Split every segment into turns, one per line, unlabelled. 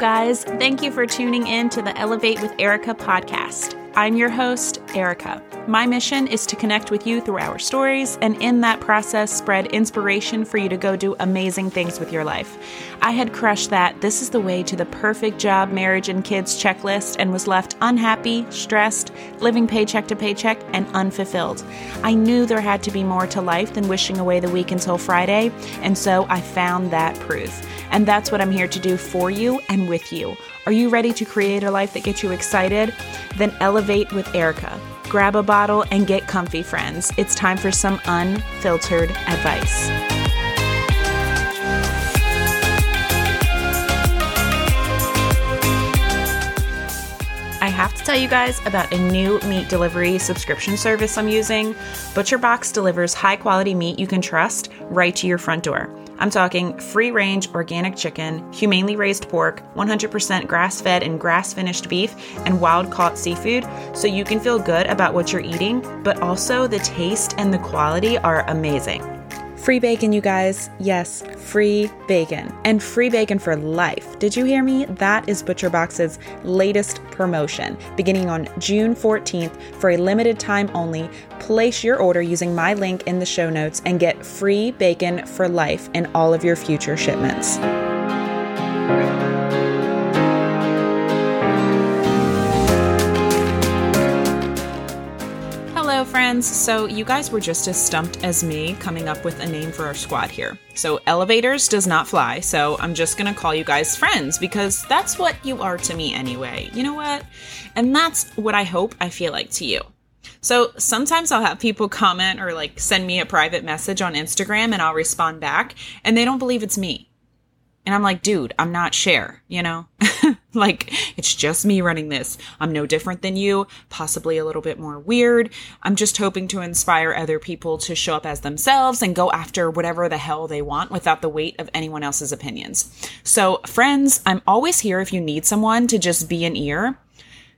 guys. Thank you for tuning in to the Elevate with Erica podcast. I'm your host, Erica. My mission is to connect with you through our stories and in that process spread inspiration for you to go do amazing things with your life. I had crushed that this is the way to the perfect job, marriage, and kids checklist and was left unhappy, stressed, living paycheck to paycheck, and unfulfilled. I knew there had to be more to life than wishing away the week until Friday, and so I found that proof. And that's what I'm here to do for you and with you. Are you ready to create a life that gets you excited? Then elevate with Erica. Grab a bottle and get comfy, friends. It's time for some unfiltered advice. I have to tell you guys about a new meat delivery subscription service I'm using. ButcherBox delivers high quality meat you can trust right to your front door. I'm talking free range organic chicken, humanely raised pork, 100% grass fed and grass finished beef, and wild caught seafood, so you can feel good about what you're eating, but also the taste and the quality are amazing. Free bacon, you guys. Yes, free bacon. And free bacon for life. Did you hear me? That is ButcherBox's latest promotion. Beginning on June 14th, for a limited time only, place your order using my link in the show notes and get free bacon for life in all of your future shipments. Friends. So, you guys were just as stumped as me coming up with a name for our squad here. So, elevators does not fly, so I'm just gonna call you guys friends because that's what you are to me anyway. You know what? And that's what I hope I feel like to you. So sometimes I'll have people comment or like send me a private message on Instagram and I'll respond back and they don't believe it's me. And I'm like, dude, I'm not Cher, you know? like, it's just me running this. I'm no different than you, possibly a little bit more weird. I'm just hoping to inspire other people to show up as themselves and go after whatever the hell they want without the weight of anyone else's opinions. So, friends, I'm always here if you need someone to just be an ear.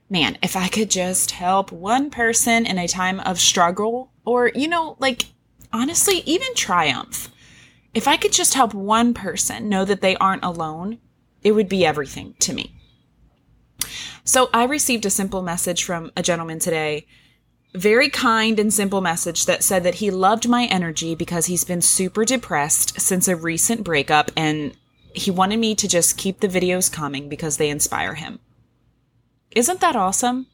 Man, if I could just help one person in a time of struggle or, you know, like, honestly, even triumph if I could just help one person know that they aren't alone, it would be everything to me. So I received a simple message from a gentleman today, very kind and simple message that said that he loved my energy because he's been super depressed since a recent breakup and he wanted me to just keep the videos coming because they inspire him. Isn't that awesome?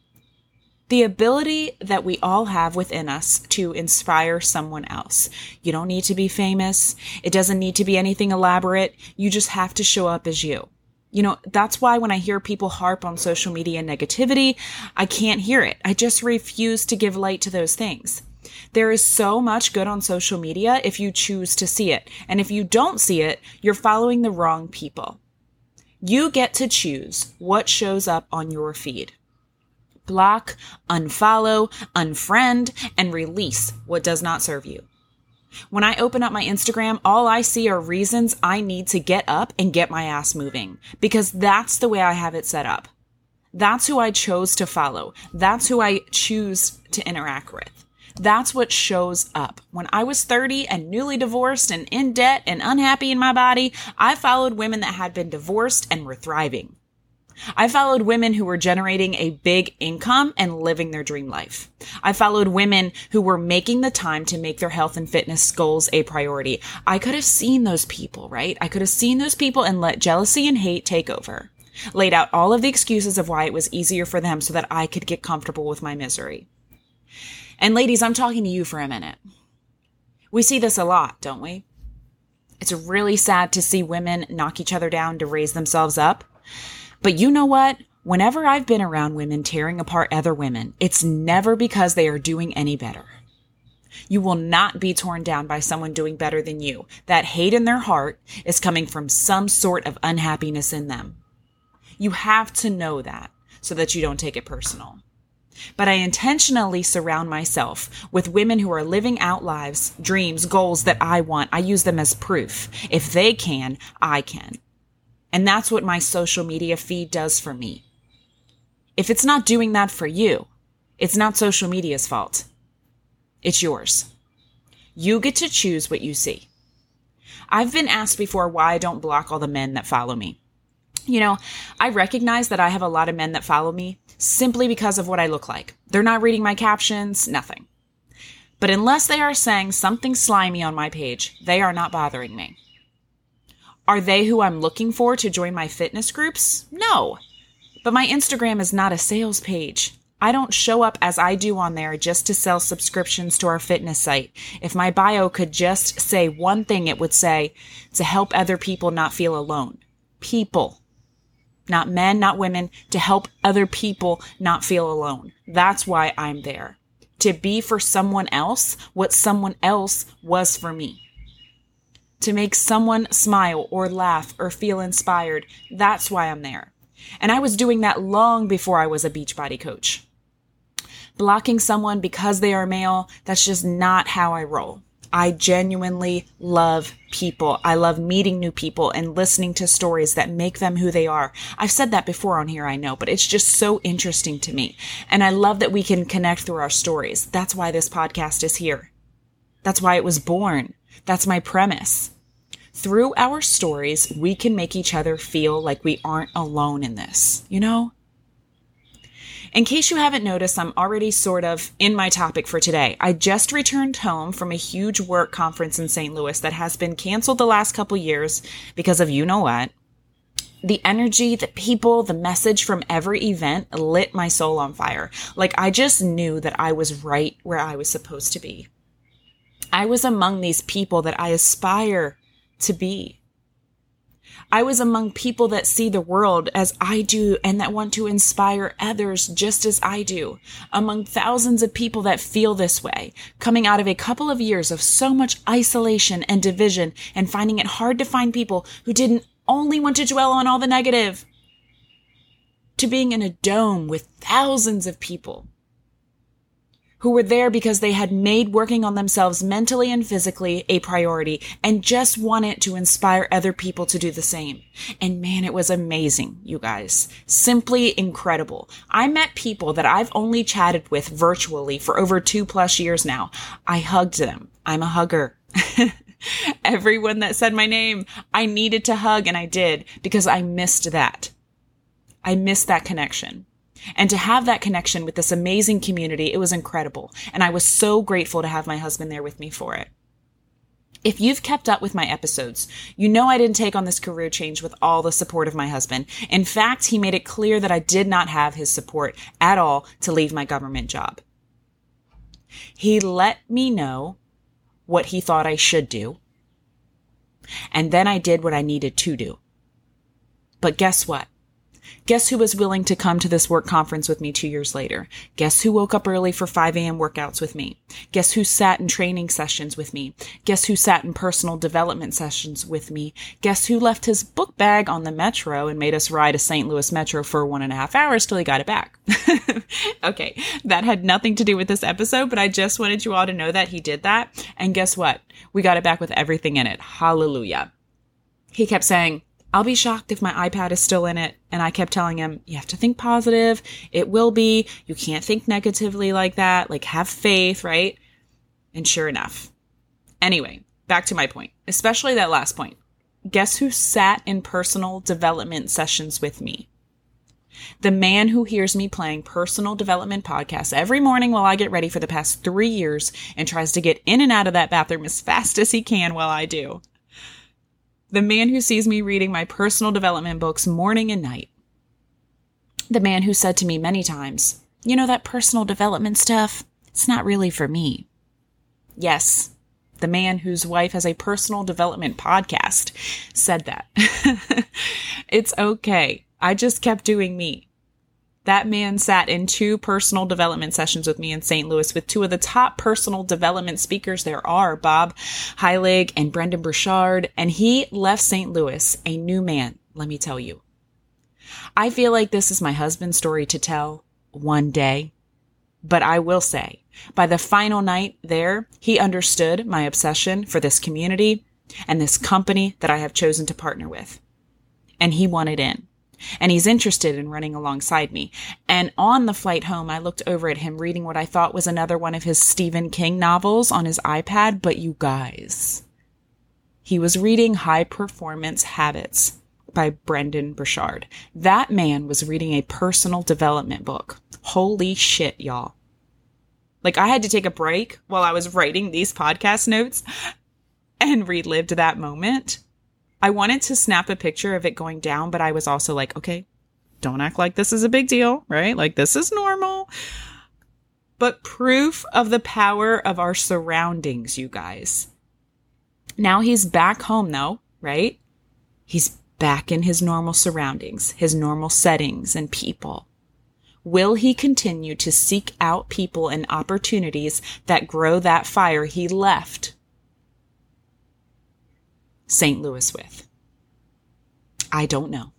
the ability that we all have within us to inspire someone else. You don't need to be famous. It doesn't need to be anything elaborate. You just have to show up as you. You know, that's why when I hear people harp on social media negativity, I can't hear it. I just refuse to give light to those things. There is so much good on social media if you choose to see it. And if you don't see it, you're following the wrong people. You get to choose what shows up on your feed block, unfollow, unfriend, and release what does not serve you. When I open up my Instagram, all I see are reasons I need to get up and get my ass moving because that's the way I have it set up. That's who I chose to follow. That's who I choose to interact with. That's what shows up. When I was 30 and newly divorced and in debt and unhappy in my body, I followed women that had been divorced and were thriving. I followed women who were generating a big income and living their dream life. I followed women who were making the time to make their health and fitness goals a priority. I could have seen those people, right? I could have seen those people and let jealousy and hate take over. Laid out all of the excuses of why it was easier for them so that I could get comfortable with my misery. And ladies, I'm talking to you for a minute. We see this a lot, don't we? It's really sad to see women knock each other down to raise themselves up. But you know what? Whenever I've been around women tearing apart other women, it's never because they are doing any better. You will not be torn down by someone doing better than you. That hate in their heart is coming from some sort of unhappiness in them. You have to know that so that you don't take it personal. But I intentionally surround myself with women who are living out lives, dreams, goals that I want. I use them as proof. If they can, I can. And that's what my social media feed does for me. If it's not doing that for you, it's not social media's fault. It's yours. You get to choose what you see. I've been asked before why I don't block all the men that follow me. You know, I recognize that I have a lot of men that follow me simply because of what I look like. They're not reading my captions, nothing. But unless they are saying something slimy on my page, they are not bothering me. Are they who I'm looking for to join my fitness groups? No. But my Instagram is not a sales page. I don't show up as I do on there just to sell subscriptions to our fitness site. If my bio could just say one thing, it would say to help other people not feel alone. People. Not men, not women, to help other people not feel alone. That's why I'm there to be for someone else what someone else was for me. To make someone smile or laugh or feel inspired. That's why I'm there. And I was doing that long before I was a Beachbody coach. Blocking someone because they are male, that's just not how I roll. I genuinely love people. I love meeting new people and listening to stories that make them who they are. I've said that before on here, I know, but it's just so interesting to me. And I love that we can connect through our stories. That's why this podcast is here. That's why it was born. That's my premise. Through our stories, we can make each other feel like we aren't alone in this, you know? In case you haven't noticed, I'm already sort of in my topic for today. I just returned home from a huge work conference in St. Louis that has been canceled the last couple years because of you know what. The energy, the people, the message from every event lit my soul on fire. Like I just knew that I was right where I was supposed to be. I was among these people that I aspire to be. I was among people that see the world as I do and that want to inspire others just as I do. Among thousands of people that feel this way, coming out of a couple of years of so much isolation and division and finding it hard to find people who didn't only want to dwell on all the negative, to being in a dome with thousands of people who were there because they had made working on themselves mentally and physically a priority and just wanted to inspire other people to do the same. And man, it was amazing, you guys. Simply incredible. I met people that I've only chatted with virtually for over two plus years now. I hugged them. I'm a hugger. Everyone that said my name, I needed to hug and I did because I missed that. I missed that connection. And to have that connection with this amazing community, it was incredible. And I was so grateful to have my husband there with me for it. If you've kept up with my episodes, you know I didn't take on this career change with all the support of my husband. In fact, he made it clear that I did not have his support at all to leave my government job. He let me know what he thought I should do. And then I did what I needed to do. But guess what? Guess who was willing to come to this work conference with me two years later? Guess who woke up early for 5 a.m. workouts with me? Guess who sat in training sessions with me? Guess who sat in personal development sessions with me? Guess who left his book bag on the metro and made us ride a St. Louis metro for one and a half hours till he got it back? okay, that had nothing to do with this episode, but I just wanted you all to know that he did that. And guess what? We got it back with everything in it. Hallelujah. He kept saying, I'll be shocked if my iPad is still in it. And I kept telling him, you have to think positive. It will be. You can't think negatively like that. Like have faith, right? And sure enough. Anyway, back to my point, especially that last point. Guess who sat in personal development sessions with me? The man who hears me playing personal development podcasts every morning while I get ready for the past three years and tries to get in and out of that bathroom as fast as he can while I do the man who sees me reading my personal development books morning and night. The man who said to me many times, You know, that personal development stuff, it's not really for me. Yes, the man whose wife has a personal development podcast said that. it's okay. I just kept doing me. That man sat in two personal development sessions with me in St. Louis with two of the top personal development speakers there are, Bob Heilig and Brendon Burchard, and he left St. Louis a new man, let me tell you. I feel like this is my husband's story to tell one day, but I will say, by the final night there, he understood my obsession for this community and this company that I have chosen to partner with. And he wanted in and he's interested in running alongside me. And on the flight home, I looked over at him reading what I thought was another one of his Stephen King novels on his iPad, but you guys, he was reading High Performance Habits by Brendon Burchard. That man was reading a personal development book. Holy shit, y'all. Like I had to take a break while I was writing these podcast notes and relived that moment. I wanted to snap a picture of it going down, but I was also like, okay, don't act like this is a big deal, right? Like this is normal. But proof of the power of our surroundings, you guys. Now he's back home though, right? He's back in his normal surroundings, his normal settings and people. Will he continue to seek out people and opportunities that grow that fire he left St. Louis with? I don't know.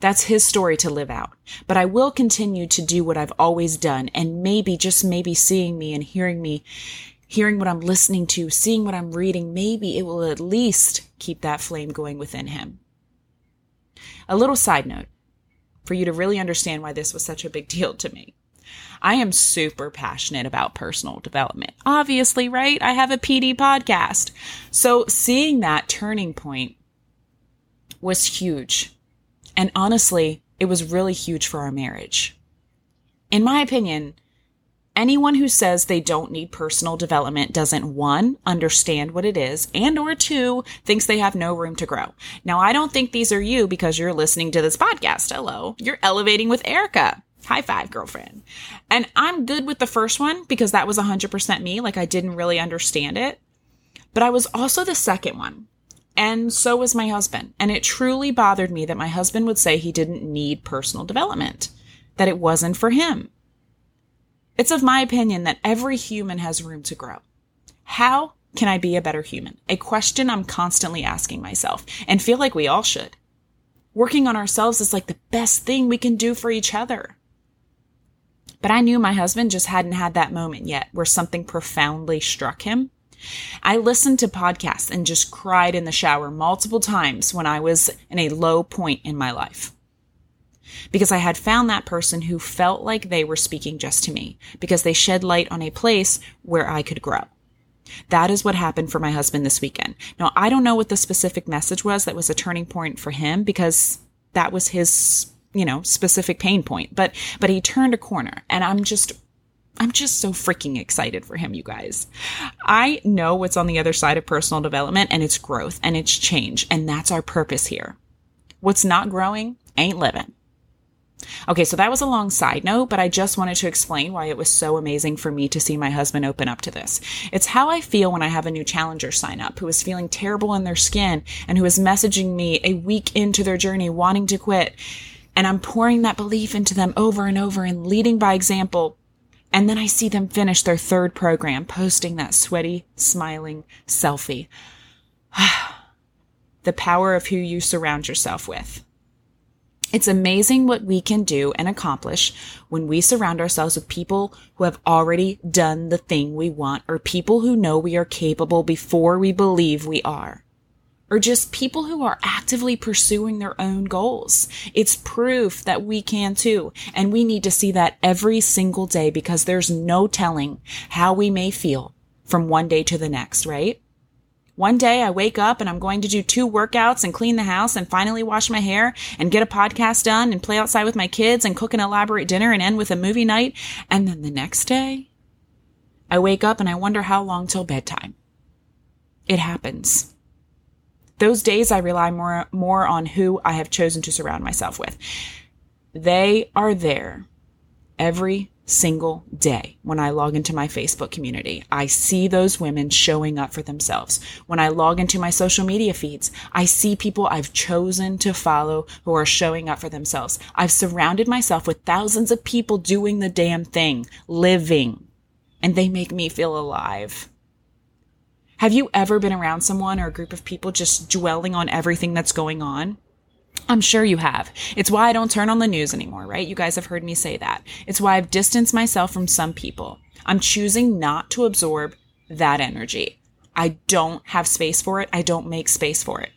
That's his story to live out. But I will continue to do what I've always done and maybe, just maybe seeing me and hearing me, hearing what I'm listening to, seeing what I'm reading, maybe it will at least keep that flame going within him. A little side note for you to really understand why this was such a big deal to me. I am super passionate about personal development. Obviously, right? I have a PD podcast. So seeing that turning point was huge. And honestly, it was really huge for our marriage. In my opinion, anyone who says they don't need personal development doesn't one understand what it is and or two thinks they have no room to grow now i don't think these are you because you're listening to this podcast hello you're elevating with erica high five girlfriend and i'm good with the first one because that was 100% me like i didn't really understand it but i was also the second one and so was my husband and it truly bothered me that my husband would say he didn't need personal development that it wasn't for him it's of my opinion that every human has room to grow. How can I be a better human? A question I'm constantly asking myself and feel like we all should. Working on ourselves is like the best thing we can do for each other. But I knew my husband just hadn't had that moment yet where something profoundly struck him. I listened to podcasts and just cried in the shower multiple times when I was in a low point in my life because I had found that person who felt like they were speaking just to me because they shed light on a place where I could grow. That is what happened for my husband this weekend. Now, I don't know what the specific message was that was a turning point for him because that was his, you know, specific pain point. But, but he turned a corner and I'm just, I'm just so freaking excited for him, you guys. I know what's on the other side of personal development and it's growth and it's change. And that's our purpose here. What's not growing ain't living. Okay, so that was a long side note, but I just wanted to explain why it was so amazing for me to see my husband open up to this. It's how I feel when I have a new challenger sign up who is feeling terrible in their skin and who is messaging me a week into their journey wanting to quit. And I'm pouring that belief into them over and over and leading by example. And then I see them finish their third program, posting that sweaty, smiling selfie. the power of who you surround yourself with. It's amazing what we can do and accomplish when we surround ourselves with people who have already done the thing we want or people who know we are capable before we believe we are. Or just people who are actively pursuing their own goals. It's proof that we can too. And we need to see that every single day because there's no telling how we may feel from one day to the next, right? One day I wake up and I'm going to do two workouts and clean the house and finally wash my hair and get a podcast done and play outside with my kids and cook an elaborate dinner and end with a movie night. And then the next day I wake up and I wonder how long till bedtime. It happens. Those days I rely more, more on who I have chosen to surround myself with. They are there every single day when I log into my Facebook community. I see those women showing up for themselves. When I log into my social media feeds, I see people I've chosen to follow who are showing up for themselves. I've surrounded myself with thousands of people doing the damn thing, living, and they make me feel alive. Have you ever been around someone or a group of people just dwelling on everything that's going on? I'm sure you have. It's why I don't turn on the news anymore, right? You guys have heard me say that. It's why I've distanced myself from some people. I'm choosing not to absorb that energy. I don't have space for it. I don't make space for it.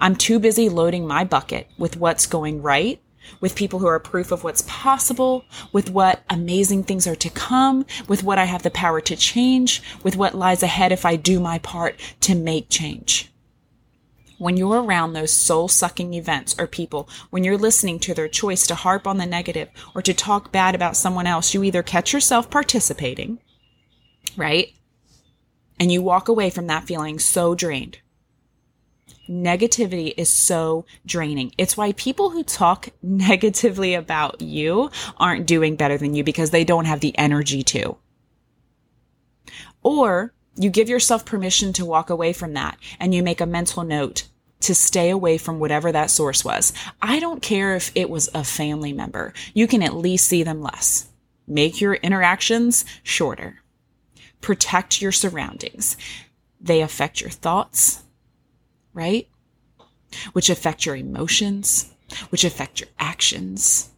I'm too busy loading my bucket with what's going right, with people who are proof of what's possible, with what amazing things are to come, with what I have the power to change, with what lies ahead if I do my part to make change. when you're around those soul sucking events or people, when you're listening to their choice to harp on the negative or to talk bad about someone else, you either catch yourself participating, right? And you walk away from that feeling so drained. Negativity is so draining. It's why people who talk negatively about you aren't doing better than you because they don't have the energy to. Or you give yourself permission to walk away from that and you make a mental note to stay away from whatever that source was. I don't care if it was a family member. You can at least see them less. Make your interactions shorter. Protect your surroundings. They affect your thoughts, right? Which affect your emotions, which affect your actions.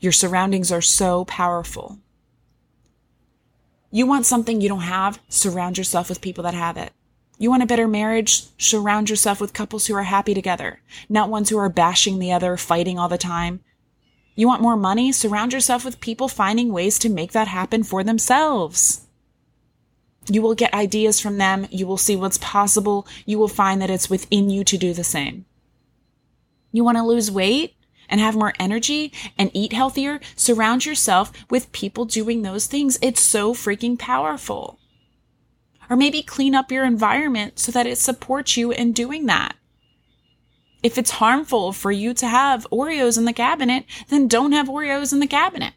Your surroundings are so powerful. You want something you don't have? Surround yourself with people that have it. You want a better marriage? Surround yourself with couples who are happy together, not ones who are bashing the other, fighting all the time. You want more money? Surround yourself with people finding ways to make that happen for themselves. You will get ideas from them. You will see what's possible. You will find that it's within you to do the same. You want to lose weight? and have more energy and eat healthier, surround yourself with people doing those things. It's so freaking powerful. Or maybe clean up your environment so that it supports you in doing that. If it's harmful for you to have Oreos in the cabinet, then don't have Oreos in the cabinet.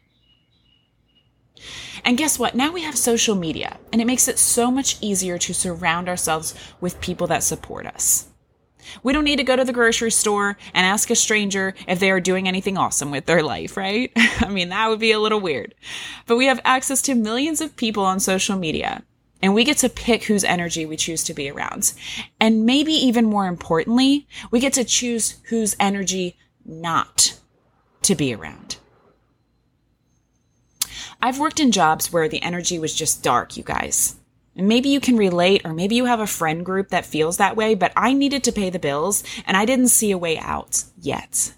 And guess what? Now we have social media, and it makes it so much easier to surround ourselves with people that support us. We don't need to go to the grocery store and ask a stranger if they are doing anything awesome with their life, right? I mean, that would be a little weird. But we have access to millions of people on social media and we get to pick whose energy we choose to be around. And maybe even more importantly, we get to choose whose energy not to be around. I've worked in jobs where the energy was just dark, you guys. Maybe you can relate, or maybe you have a friend group that feels that way, but I needed to pay the bills and I didn't see a way out yet.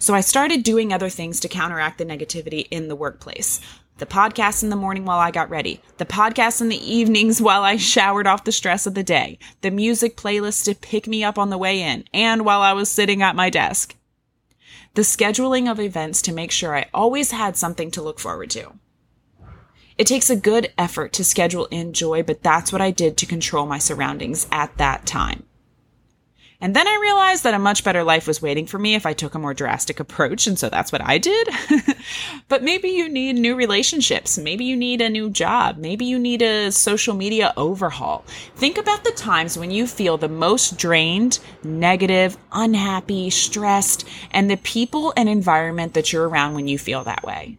So I started doing other things to counteract the negativity in the workplace. The podcast in the morning while I got ready. The podcast in the evenings while I showered off the stress of the day. The music playlist to pick me up on the way in and while I was sitting at my desk. The scheduling of events to make sure I always had something to look forward to. It takes a good effort to schedule in joy, but that's what I did to control my surroundings at that time. And then I realized that a much better life was waiting for me if I took a more drastic approach. And so that's what I did. but maybe you need new relationships. Maybe you need a new job. Maybe you need a social media overhaul. Think about the times when you feel the most drained, negative, unhappy, stressed, and the people and environment that you're around when you feel that way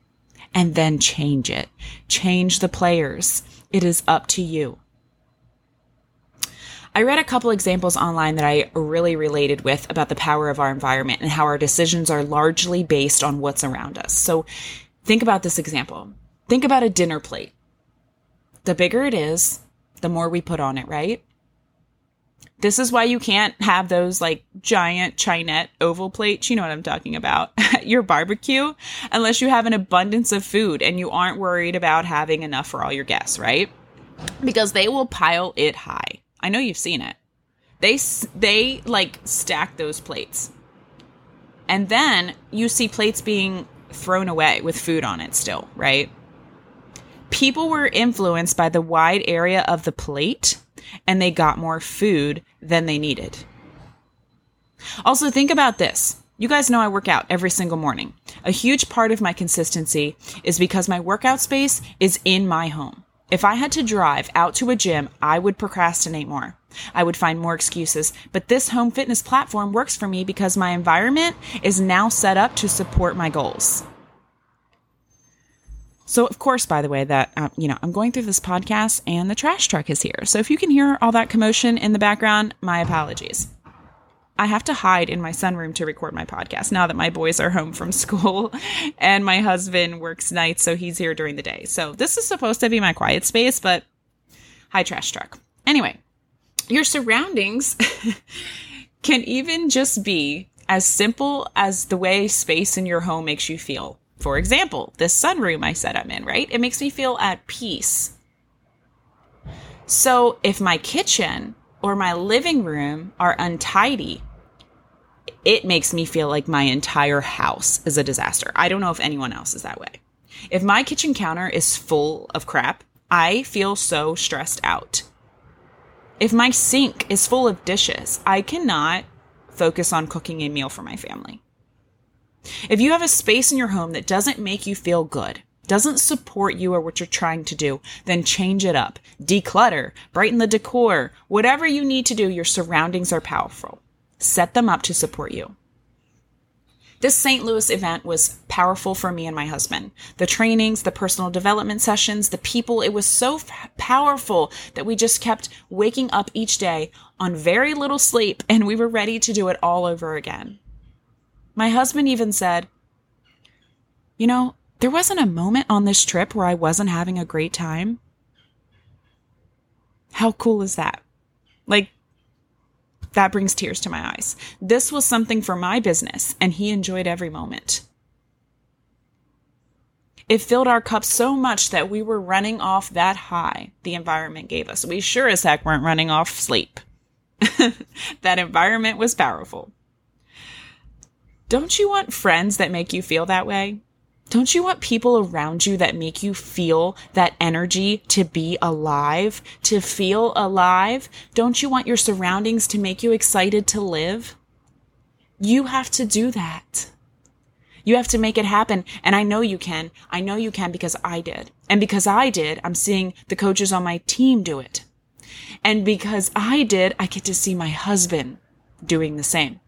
and then change it. Change the players. It is up to you. I read a couple examples online that I really related with about the power of our environment and how our decisions are largely based on what's around us. So think about this example. Think about a dinner plate. The bigger it is, the more we put on it, right? This is why you can't have those like giant Chinet oval plates. You know what I'm talking about. your barbecue unless you have an abundance of food and you aren't worried about having enough for all your guests, right? Because they will pile it high. I know you've seen it. They they like stack those plates. And then you see plates being thrown away with food on it still, right? People were influenced by the wide area of the plate and they got more food than they needed. Also, think about this. You guys know I work out every single morning. A huge part of my consistency is because my workout space is in my home. If I had to drive out to a gym, I would procrastinate more. I would find more excuses. But this home fitness platform works for me because my environment is now set up to support my goals. So, of course, by the way, that, um, you know, I'm going through this podcast and the trash truck is here. So if you can hear all that commotion in the background, my apologies. I have to hide in my sunroom to record my podcast now that my boys are home from school and my husband works nights, so he's here during the day. So this is supposed to be my quiet space, but hi, trash truck. Anyway, your surroundings can even just be as simple as the way space in your home makes you feel. For example, this sunroom I said I'm in, right? It makes me feel at peace. So if my kitchen or my living room are untidy, it makes me feel like my entire house is a disaster. I don't know if anyone else is that way. If my kitchen counter is full of crap, I feel so stressed out. If my sink is full of dishes, I cannot focus on cooking a meal for my family. If you have a space in your home that doesn't make you feel good, doesn't support you or what you're trying to do, then change it up. Declutter, brighten the decor, whatever you need to do, your surroundings are powerful. Set them up to support you. This St. Louis event was powerful for me and my husband. The trainings, the personal development sessions, the people, it was so f- powerful that we just kept waking up each day on very little sleep and we were ready to do it all over again. My husband even said, You know, there wasn't a moment on this trip where I wasn't having a great time. How cool is that? Like, that brings tears to my eyes. This was something for my business, and he enjoyed every moment. It filled our cup so much that we were running off that high the environment gave us. We sure as heck weren't running off sleep. that environment was powerful. Don't you want friends that make you feel that way? Don't you want people around you that make you feel that energy to be alive, to feel alive? Don't you want your surroundings to make you excited to live? You have to do that. You have to make it happen. And I know you can. I know you can because I did. And because I did, I'm seeing the coaches on my team do it. And because I did, I get to see my husband doing the same.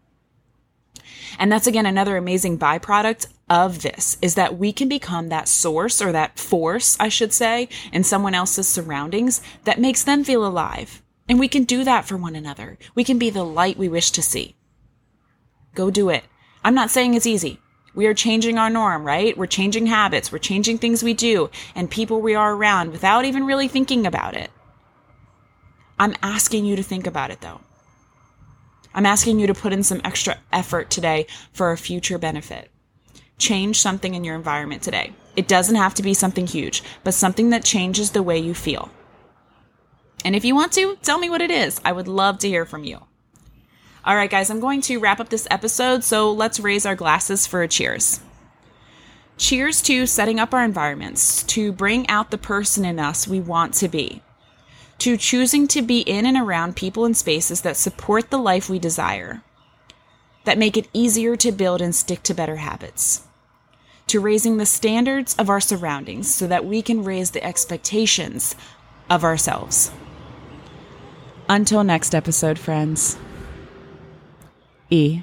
And that's again another amazing byproduct of this is that we can become that source or that force, I should say, in someone else's surroundings that makes them feel alive. And we can do that for one another. We can be the light we wish to see. Go do it. I'm not saying it's easy. We are changing our norm, right? We're changing habits. We're changing things we do and people we are around without even really thinking about it. I'm asking you to think about it though. I'm asking you to put in some extra effort today for a future benefit change something in your environment today. It doesn't have to be something huge, but something that changes the way you feel. And if you want to, tell me what it is. I would love to hear from you. All right, guys, I'm going to wrap up this episode, so let's raise our glasses for a cheers. Cheers to setting up our environments, to bring out the person in us we want to be, to choosing to be in and around people and spaces that support the life we desire, that make it easier to build and stick to better habits to raising the standards of our surroundings so that we can raise the expectations of ourselves. Until next episode, friends. E.